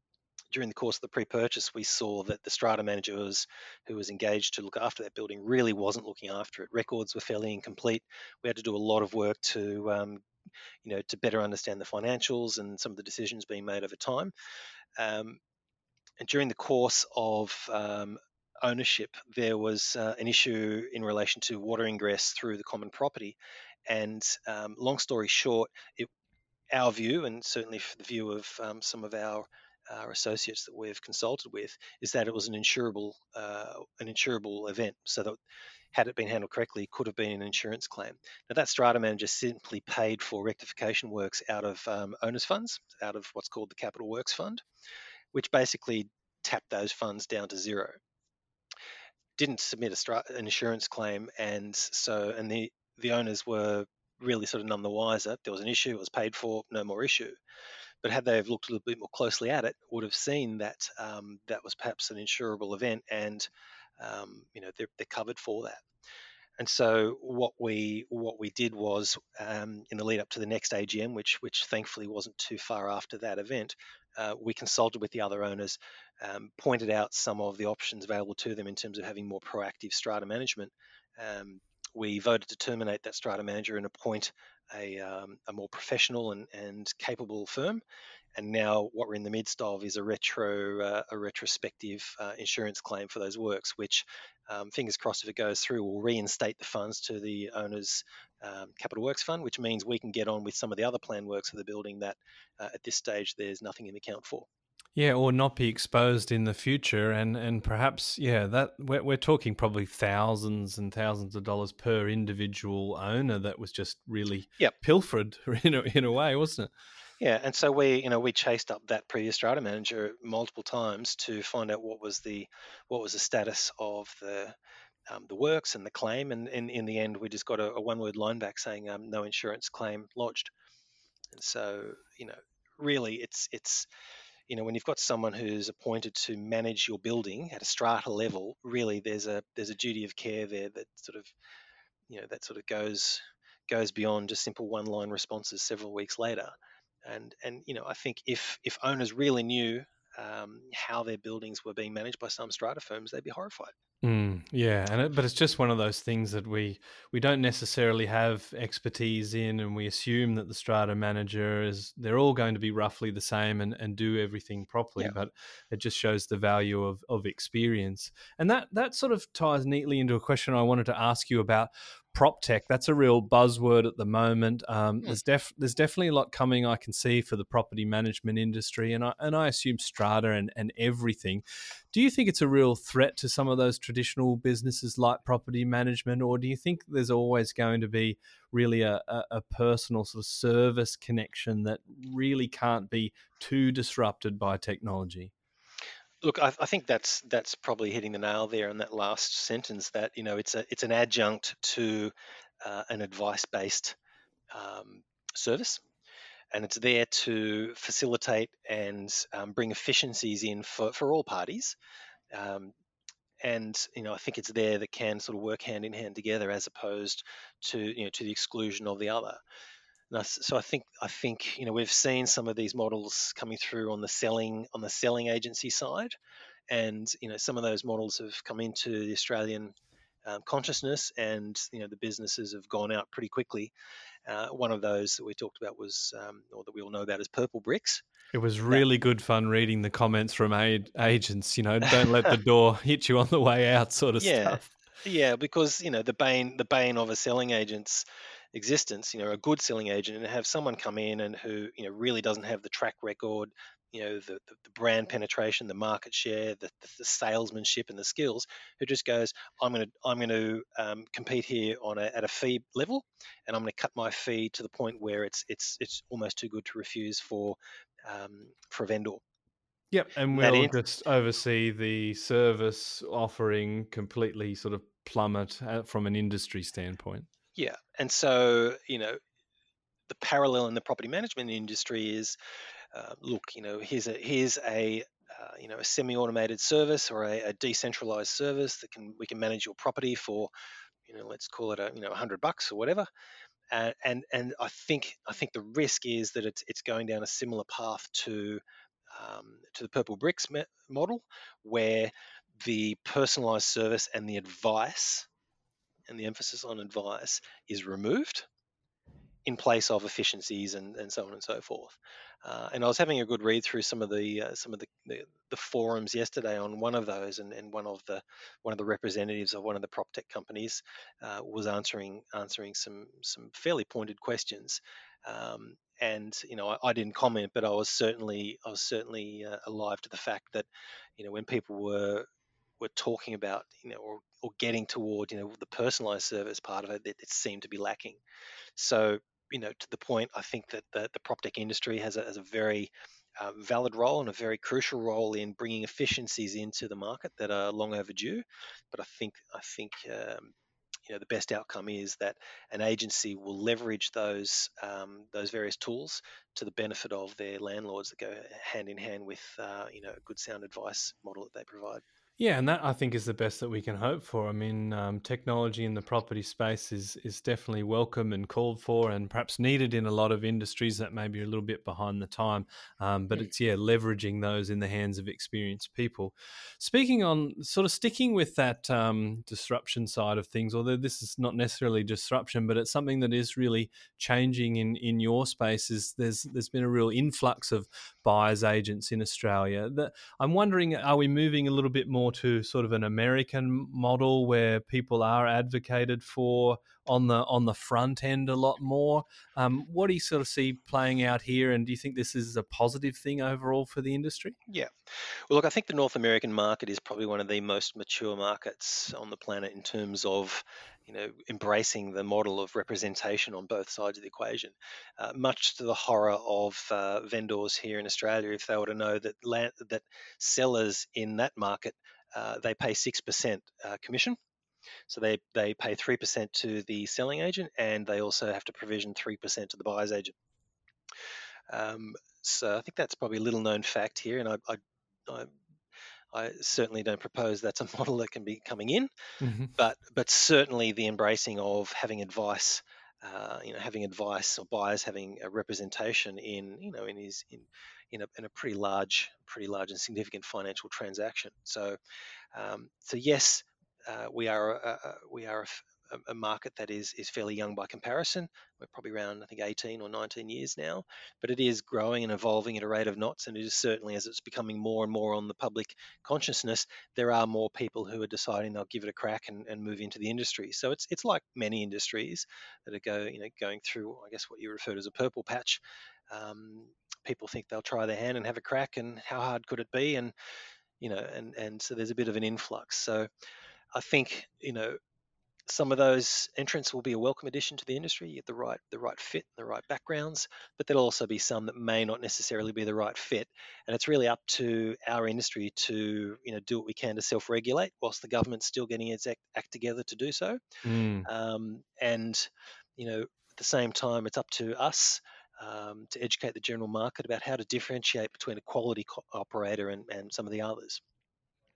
during the course of the pre-purchase, we saw that the strata manager was, who was engaged to look after that building really wasn't looking after it. Records were fairly incomplete. We had to do a lot of work to, um, you know, to better understand the financials and some of the decisions being made over time. Um, and during the course of um, ownership, there was uh, an issue in relation to water ingress through the common property. And um, long story short, it, our view, and certainly for the view of um, some of our our associates that we've consulted with is that it was an insurable uh, an insurable event, so that had it been handled correctly, could have been an insurance claim. Now that strata manager simply paid for rectification works out of um, owners' funds, out of what's called the Capital Works Fund, which basically tapped those funds down to zero. Didn't submit an insurance claim, and so and the the owners were really sort of none the wiser. There was an issue, it was paid for, no more issue. But had they have looked a little bit more closely at it, would have seen that um, that was perhaps an insurable event, and um, you know they're, they're covered for that. And so what we what we did was um, in the lead up to the next AGM, which which thankfully wasn't too far after that event, uh, we consulted with the other owners, um, pointed out some of the options available to them in terms of having more proactive strata management. Um, we voted to terminate that strata manager and appoint a, um, a more professional and, and capable firm. And now what we're in the midst of is a retro uh, a retrospective uh, insurance claim for those works, which um, fingers crossed if it goes through will reinstate the funds to the owner's um, capital works fund, which means we can get on with some of the other planned works for the building that uh, at this stage there's nothing in the account for. Yeah, or not be exposed in the future, and and perhaps yeah, that we're, we're talking probably thousands and thousands of dollars per individual owner that was just really yep. pilfered in a, in a way, wasn't it? Yeah, and so we, you know, we chased up that previous strata manager multiple times to find out what was the what was the status of the um, the works and the claim, and in, in the end, we just got a, a one word line back saying um, no insurance claim lodged. And so, you know, really, it's it's you know when you've got someone who's appointed to manage your building at a strata level really there's a there's a duty of care there that sort of you know that sort of goes goes beyond just simple one line responses several weeks later And and you know, I think if if owners really knew um, how their buildings were being managed by some strata firms, they'd be horrified. Mm, yeah, and it, but it's just one of those things that we we don't necessarily have expertise in, and we assume that the strata manager is they're all going to be roughly the same and, and do everything properly. Yeah. But it just shows the value of, of experience, and that that sort of ties neatly into a question I wanted to ask you about prop tech. That's a real buzzword at the moment. Um, Hmm. There's def- there's definitely a lot coming. I can see for the property management industry, and I and I assume strata and, and everything. Do you think it's a real threat to some of those traditional businesses like property management, or do you think there's always going to be really a, a, a personal sort of service connection that really can't be too disrupted by technology? Look, I, I think that's that's probably hitting the nail there in that last sentence. That you know, it's a it's an adjunct to uh, an advice-based um, service, and it's there to facilitate and um, bring efficiencies in for, for all parties. Um, and you know, I think it's there that can sort of work hand in hand together, as opposed to you know to the exclusion of the other. I so I think I think you know we've seen some of these models coming through on the selling on the selling agency side, and you know some of those models have come into the Australian um, consciousness, and you know the businesses have gone out pretty quickly. Uh, one of those that we talked about was, um, or that we all know about, is Purple Bricks. It was really good fun reading the comments from aid, agents. You know, don't let the door hit you on the way out, sort of Yeah. stuff. Yeah, because you know the bane the bane of a selling agent's existence, you know, a good selling agent, and have someone come in and who you know really doesn't have the track record, you know, the the, brand penetration, the market share, the, the salesmanship, and the skills, who just goes, I'm going to I'm going to um, compete here on a, at a fee level, and I'm going to cut my fee to the point where it's it's it's almost too good to refuse for um, for a vendor. Yep, and we'll in- just oversee the service offering completely sort of plummet uh, from an industry standpoint. Yeah, and so you know, the parallel in the property management industry is, uh, look, you know, here's a here's a uh, you know a semi-automated service or a, a decentralized service that can we can manage your property for, you know, let's call it a you know 100 bucks or whatever. And and I think I think the risk is that it's it's going down a similar path to um, to the Purple Bricks me- model, where the personalized service and the advice and the emphasis on advice is removed in place of efficiencies and, and so on and so forth. Uh, and I was having a good read through some of the uh, some of the, the, the forums yesterday on one of those, and, and one of the one of the representatives of one of the prop tech companies uh, was answering answering some some fairly pointed questions. Um, and you know, I, I didn't comment, but I was certainly I was certainly uh, alive to the fact that you know when people were were talking about you know or, or getting toward you know the personalized service part of it, it, it seemed to be lacking. So you know, to the point, I think that the, the prop tech industry has a, has a very uh, valid role and a very crucial role in bringing efficiencies into the market that are long overdue. But I think I think um, you know the best outcome is that an agency will leverage those um, those various tools to the benefit of their landlords that go hand in hand with uh, you know a good sound advice model that they provide. Yeah, and that I think is the best that we can hope for. I mean, um, technology in the property space is is definitely welcome and called for, and perhaps needed in a lot of industries that may be a little bit behind the time. Um, but it's yeah, leveraging those in the hands of experienced people. Speaking on sort of sticking with that um, disruption side of things, although this is not necessarily disruption, but it's something that is really changing in in your space. Is there's there's been a real influx of buyers agents in Australia. That I'm wondering, are we moving a little bit more to sort of an American model where people are advocated for on the on the front end a lot more? Um, what do you sort of see playing out here, and do you think this is a positive thing overall for the industry? Yeah. Well, look, I think the North American market is probably one of the most mature markets on the planet in terms of, you know, embracing the model of representation on both sides of the equation. Uh, much to the horror of uh, vendors here in Australia, if they were to know that land, that sellers in that market uh, they pay six percent uh, commission. So they, they pay 3% to the selling agent and they also have to provision 3% to the buyer's agent. Um, so I think that's probably a little known fact here, and I, I, I, I certainly don't propose that's a model that can be coming in, Mm-hmm. but but certainly the embracing of having advice uh, you know, having advice or buyers having a representation in, you know, in his in in a, in a pretty large, pretty large and significant financial transaction. So, um, so yes, uh, we are a, we are a, a, market that is is fairly young by comparison. We're probably around I think 18 or 19 years now, but it is growing and evolving at a rate of knots. And it is certainly as it's becoming more and more on the public consciousness, there are more people who are deciding they'll give it a crack and, and move into the industry. So it's it's like many industries that are go you know going through I guess what you refer to as a purple patch. Um, people think they'll try their hand and have a crack, and how hard could it be? And you know, and and so there's a bit of an influx. So I think you know some of those entrants will be a welcome addition to the industry. You get the right the right fit, and the right backgrounds, but there'll also be some that may not necessarily be the right fit. And it's really up to our industry to you know do what we can to self-regulate, whilst the government's still getting its act, act together to do so. Mm. Um, and you know at the same time, it's up to us. Um, to educate the general market about how to differentiate between a quality co- operator and, and some of the others.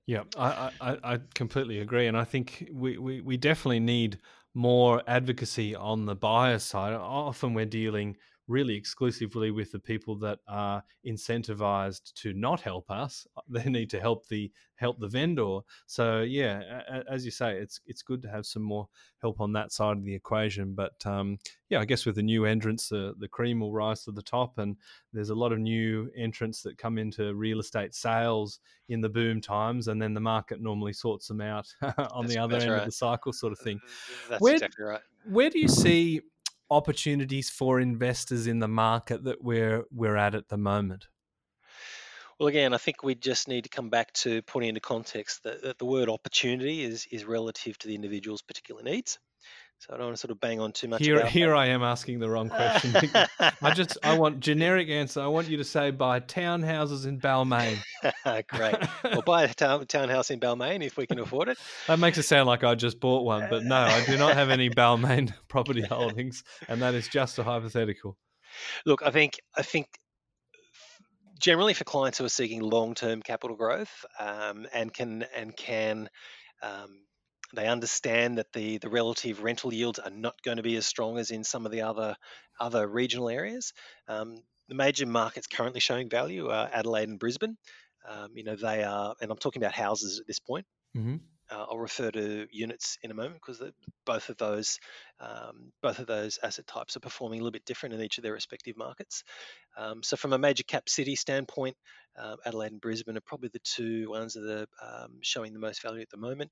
Yeah, I, I, I completely agree. And I think we, we, we definitely need more advocacy on the buyer side. Often we're dealing really exclusively with the people that are incentivized to not help us. They need to help the help the vendor. So yeah, as you say, it's it's good to have some more help on that side of the equation. But um, yeah, I guess with the new entrants, the the cream will rise to the top, and there's a lot of new entrants that come into real estate sales in the boom times, and then the market normally sorts them out on that's, the other end right. of the cycle, sort of thing. That's where, exactly right. Where do you see opportunities for investors in the market that we're we're at at the moment? Well, again, I think we just need to come back to putting into context that, that the word opportunity is is relative to the individual's particular needs. So I don't want to sort of bang on too much. Here, here that. I am asking the wrong question. I just, I want generic answer. I want you to say buy townhouses in Balmain. Great. Well, buy a town, townhouse in Balmain if we can afford it. That makes it sound like I just bought one, but no, I do not have any Balmain property holdings, and that is just a hypothetical. Look, I think, I think generally for clients who are seeking long-term capital growth um, and can and can um, they understand that the, the relative rental yields are not going to be as strong as in some of the other other regional areas. Um, the major markets currently showing value are Adelaide and Brisbane. Um, you know they are, and I'm talking about houses at this point. Mm-hmm. Uh, I'll refer to units in a moment because both of those um, both of those asset types are performing a little bit different in each of their respective markets. Um, so, from a major cap city standpoint, uh, Adelaide and Brisbane are probably the two ones that are um, showing the most value at the moment.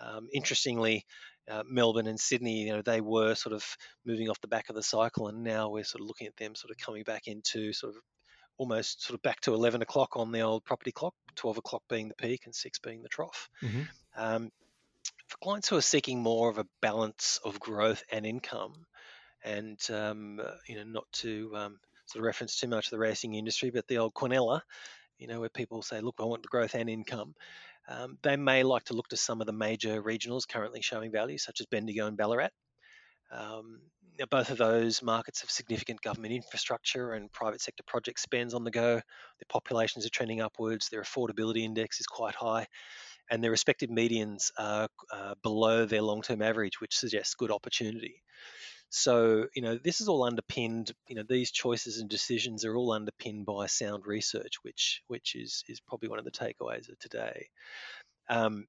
Um, interestingly, uh, Melbourne and Sydney, you know, they were sort of moving off the back of the cycle, and now we're sort of looking at them sort of coming back into sort of almost sort of back to 11 o'clock on the old property clock, 12 o'clock being the peak and 6 being the trough. Mm-hmm. Um, for clients who are seeking more of a balance of growth and income, and um, uh, you know, not to um, sort of reference too much the racing industry, but the old Quinella, you know, where people say, "Look, I want the growth and income." Um, they may like to look to some of the major regionals currently showing value, such as Bendigo and Ballarat. Um, now both of those markets have significant government infrastructure and private sector project spends on the go. Their populations are trending upwards. Their affordability index is quite high, and their respective medians are uh, below their long-term average, which suggests good opportunity. So, you know, this is all underpinned, you know, these choices and decisions are all underpinned by sound research, which which is is probably one of the takeaways of today. Um,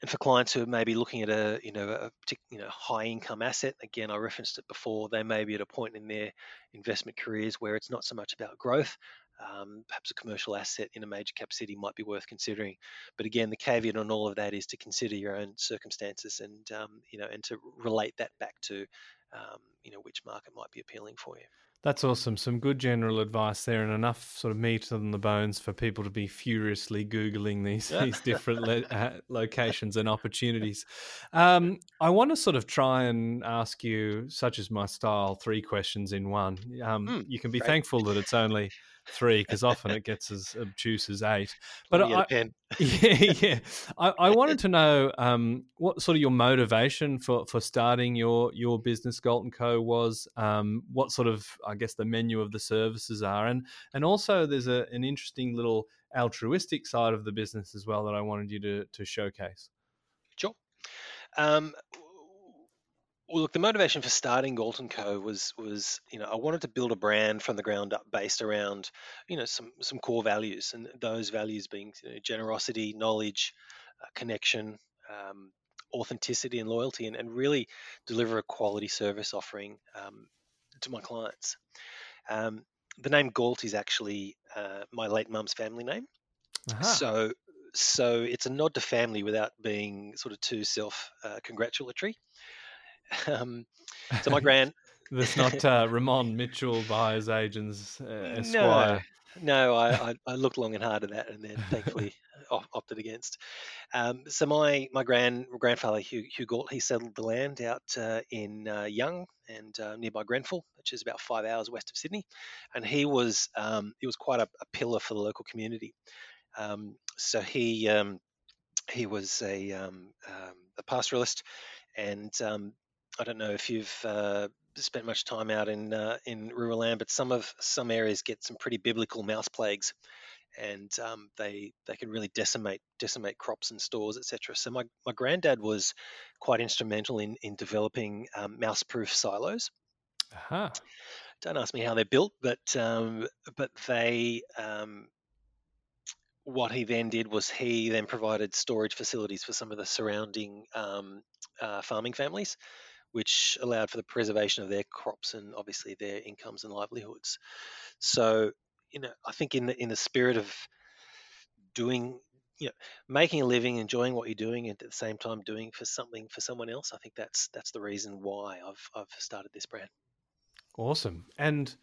and for clients who are maybe looking at a you know a you know high income asset, again I referenced it before, they may be at a point in their investment careers where it's not so much about growth. Um, perhaps a commercial asset in a major cap city might be worth considering, but again, the caveat on all of that is to consider your own circumstances and um, you know and to relate that back to um, you know which market might be appealing for you. That's awesome. Some good general advice there, and enough sort of meat on the bones for people to be furiously googling these these different le- uh, locations and opportunities. Um, I want to sort of try and ask you, such as my style, three questions in one. Um, mm, you can be great. thankful that it's only three because often it gets as obtuse as eight. But I, yeah, yeah. I, I, wanted to know um, what sort of your motivation for, for starting your your business, Galton Co. was. Um, what sort of I guess the menu of the services are, and and also there's a, an interesting little altruistic side of the business as well that I wanted you to to showcase. Sure. Um, Well, look, the motivation for starting Galton Co was was you know I wanted to build a brand from the ground up based around you know some some core values, and those values being you know, generosity, knowledge, uh, connection, um, authenticity, and loyalty, and, and really deliver a quality service offering um, to my clients. Um, the name Galt is actually uh, my late mum's family name, Aha. so so it's a nod to family without being sort of too self uh, congratulatory. Um, so my grand That's not uh, Ramon Mitchell buyers agents uh, no Esquire. no I, I I looked long and hard at that and then thankfully op- opted against. Um, so my my grand grandfather Hugh, Hugh Galt he settled the land out uh, in uh, Young and uh, nearby Grenfell, which is about five hours west of Sydney, and he was um, he was quite a, a pillar for the local community. Um, so he um, he was a, um, um, a pastoralist, and um, I don't know if you've uh, spent much time out in uh, in rural land, but some of some areas get some pretty biblical mouse plagues, and um, they they can really decimate decimate crops and stores, etc. So my, my granddad was quite instrumental in in developing um, mouse-proof silos. Aha. Don't ask me how they're built, but um, but they um, what he then did was he then provided storage facilities for some of the surrounding um, uh, farming families, which allowed for the preservation of their crops and obviously their incomes and livelihoods. So, you know, I think in the in the spirit of doing, you know, making a living, enjoying what you're doing, and at the same time doing for something for someone else, I think that's that's the reason why I've I've started this brand. Awesome. And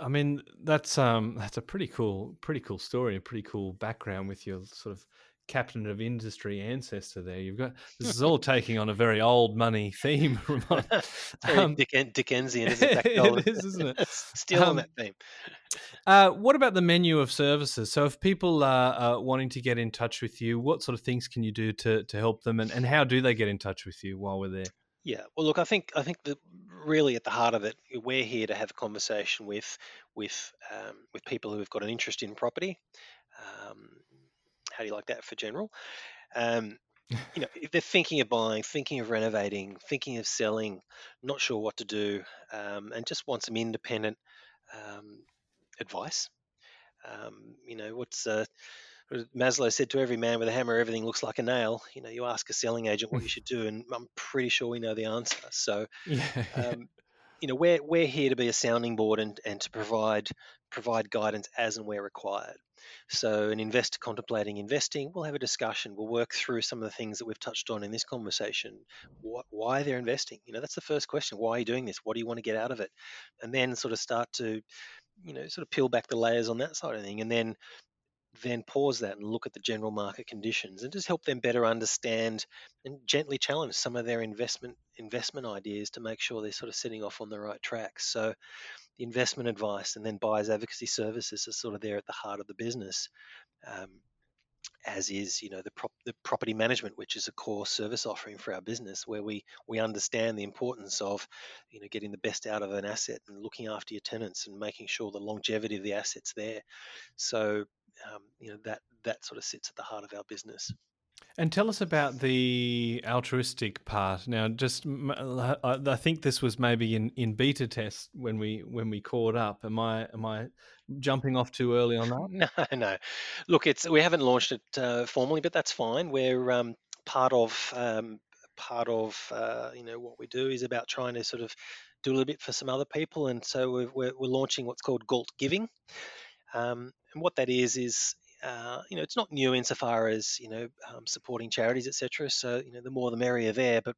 I mean, that's um that's a pretty cool pretty cool story, a pretty cool background with your sort of captain of industry ancestor there. You've got this is all taking on a very old money theme, Ramon. It's very Um, Dicken- Dickensian, isn't it? Back to old- it is, isn't it? Still on Um, that theme. Uh, what about the menu of services? So, if people are uh, wanting to get in touch with you, what sort of things can you do to, to help them, and, and how do they get in touch with you while we're there? Yeah, well, look, I think I think that really at the heart of it, we're here to have a conversation with with um, with people who have got an interest in property. Um, how do you like that for general? Um, you know, if they're thinking of buying, thinking of renovating, thinking of selling, not sure what to do, um, and just want some independent um, advice. Um, you know, what's uh, Maslow said to every man with a hammer, everything looks like a nail. You know, you ask a selling agent what you should do, and I'm pretty sure we know the answer. So, Yeah. um, you know, we're we're here to be a sounding board and, and to provide provide guidance as and where required. So, an investor contemplating investing, we'll have a discussion. We'll work through some of the things that we've touched on in this conversation. Why they're investing? You know, that's the first question. Why are you doing this? What do you want to get out of it? And then sort of start to, you know, sort of peel back the layers on that side of thing, and then then pause that and look at the general market conditions and just help them better understand and gently challenge some of their investment investment ideas to make sure they're sort of setting off on the right track. So the investment advice and then buyers advocacy services are sort of there at the heart of the business. Um, as is, you know, the, prop, the property management, which is a core service offering for our business, where we we understand the importance of, you know, getting the best out of an asset and looking after your tenants and making sure the longevity of the assets there. So, um, you know, that that sort of sits at the heart of our business. And tell us about the altruistic part. Now, just I think this was maybe in, in beta test when we when we caught up. Am I am I jumping off too early on that? No, no. Look, it's we haven't launched it uh, formally, but that's fine. We're um, part of um, part of uh, you know what we do is about trying to sort of do a little bit for some other people, and so we're we're, we're launching what's called Galt Giving, um, and what that is is. Uh, you know, it's not new insofar as you know um, supporting charities, etc. So you know, the more the merrier there. But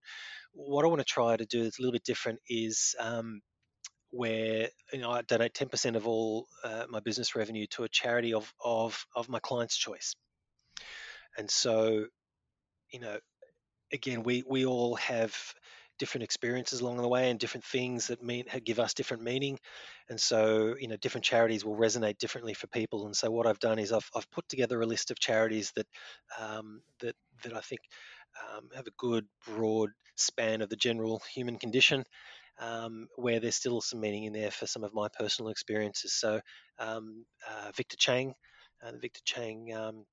what I want to try to do that's a little bit different is um, where you know I donate 10% of all uh, my business revenue to a charity of of of my client's choice. And so, you know, again, we we all have different experiences along the way and different things that mean give us different meaning. And so, you know, different charities will resonate differently for people. And so, what I've done is I've I've put together a list of charities that um, that that I think um, have a good broad span of the general human condition um, where there's still some meaning in there for some of my personal experiences. So, um, uh, Victor Chang, uh, the Victor Chang um,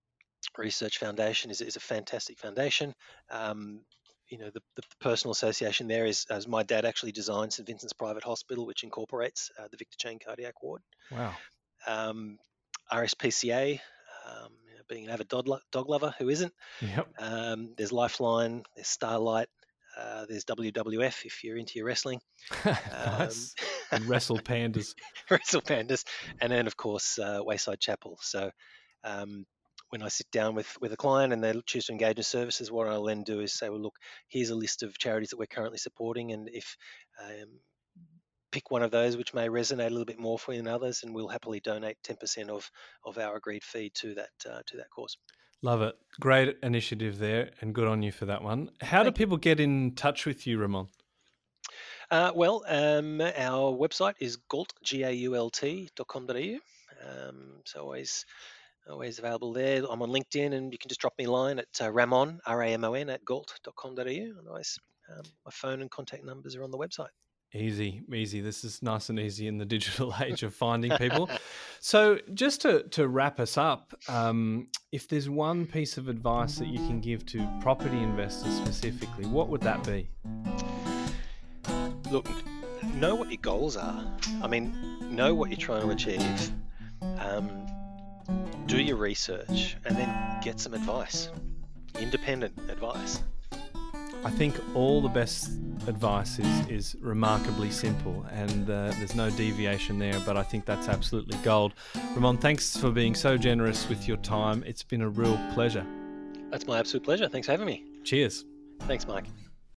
Research Foundation is, is a fantastic foundation. Um, you know, the, the personal association there is as my dad actually designed St Vincent's Private Hospital, which incorporates uh, the Victor Chang Cardiac Ward. Wow. Um, RSPCA, um, you know, being an avid dog, lo- dog lover, who isn't? Yep. Um, there's Lifeline, there's Starlight, uh, there's WWF if you're into your wrestling. nice. and Wrestle Pandas. Wrestle Pandas, and then of course uh, Wayside Chapel. So um, when I sit down with with a client and they choose to engage in services, what I'll then do is say, well, look, here's a list of charities that we're currently supporting, and if um, pick one of those which may resonate a little bit more for you than others, and we'll happily donate 10% of of our agreed fee to that uh, to that cause. Love it. Great initiative there, and good on you for that one. How Thank do people get in touch with you, Ramon? Uh, well, um, our website is gault, G-A-U-L-T.com.au. Um, so always always available there. I'm on LinkedIn, and you can just drop me a line at uh, ramon, R-A-M-O-N, at gault.com.au. Otherwise, um, my phone and contact numbers are on the website. Easy, easy. This is nice and easy in the digital age of finding people. so, just to, to wrap us up, um, if there's one piece of advice that you can give to property investors specifically, what would that be? Look, know what your goals are. I mean, know what you're trying to achieve. Um, do your research and then get some advice, independent advice. I think all the best advice is, is remarkably simple and uh, there's no deviation there, but I think that's absolutely gold. Ramon, thanks for being so generous with your time. It's been a real pleasure. That's my absolute pleasure. Thanks for having me. Cheers. Thanks, Mike.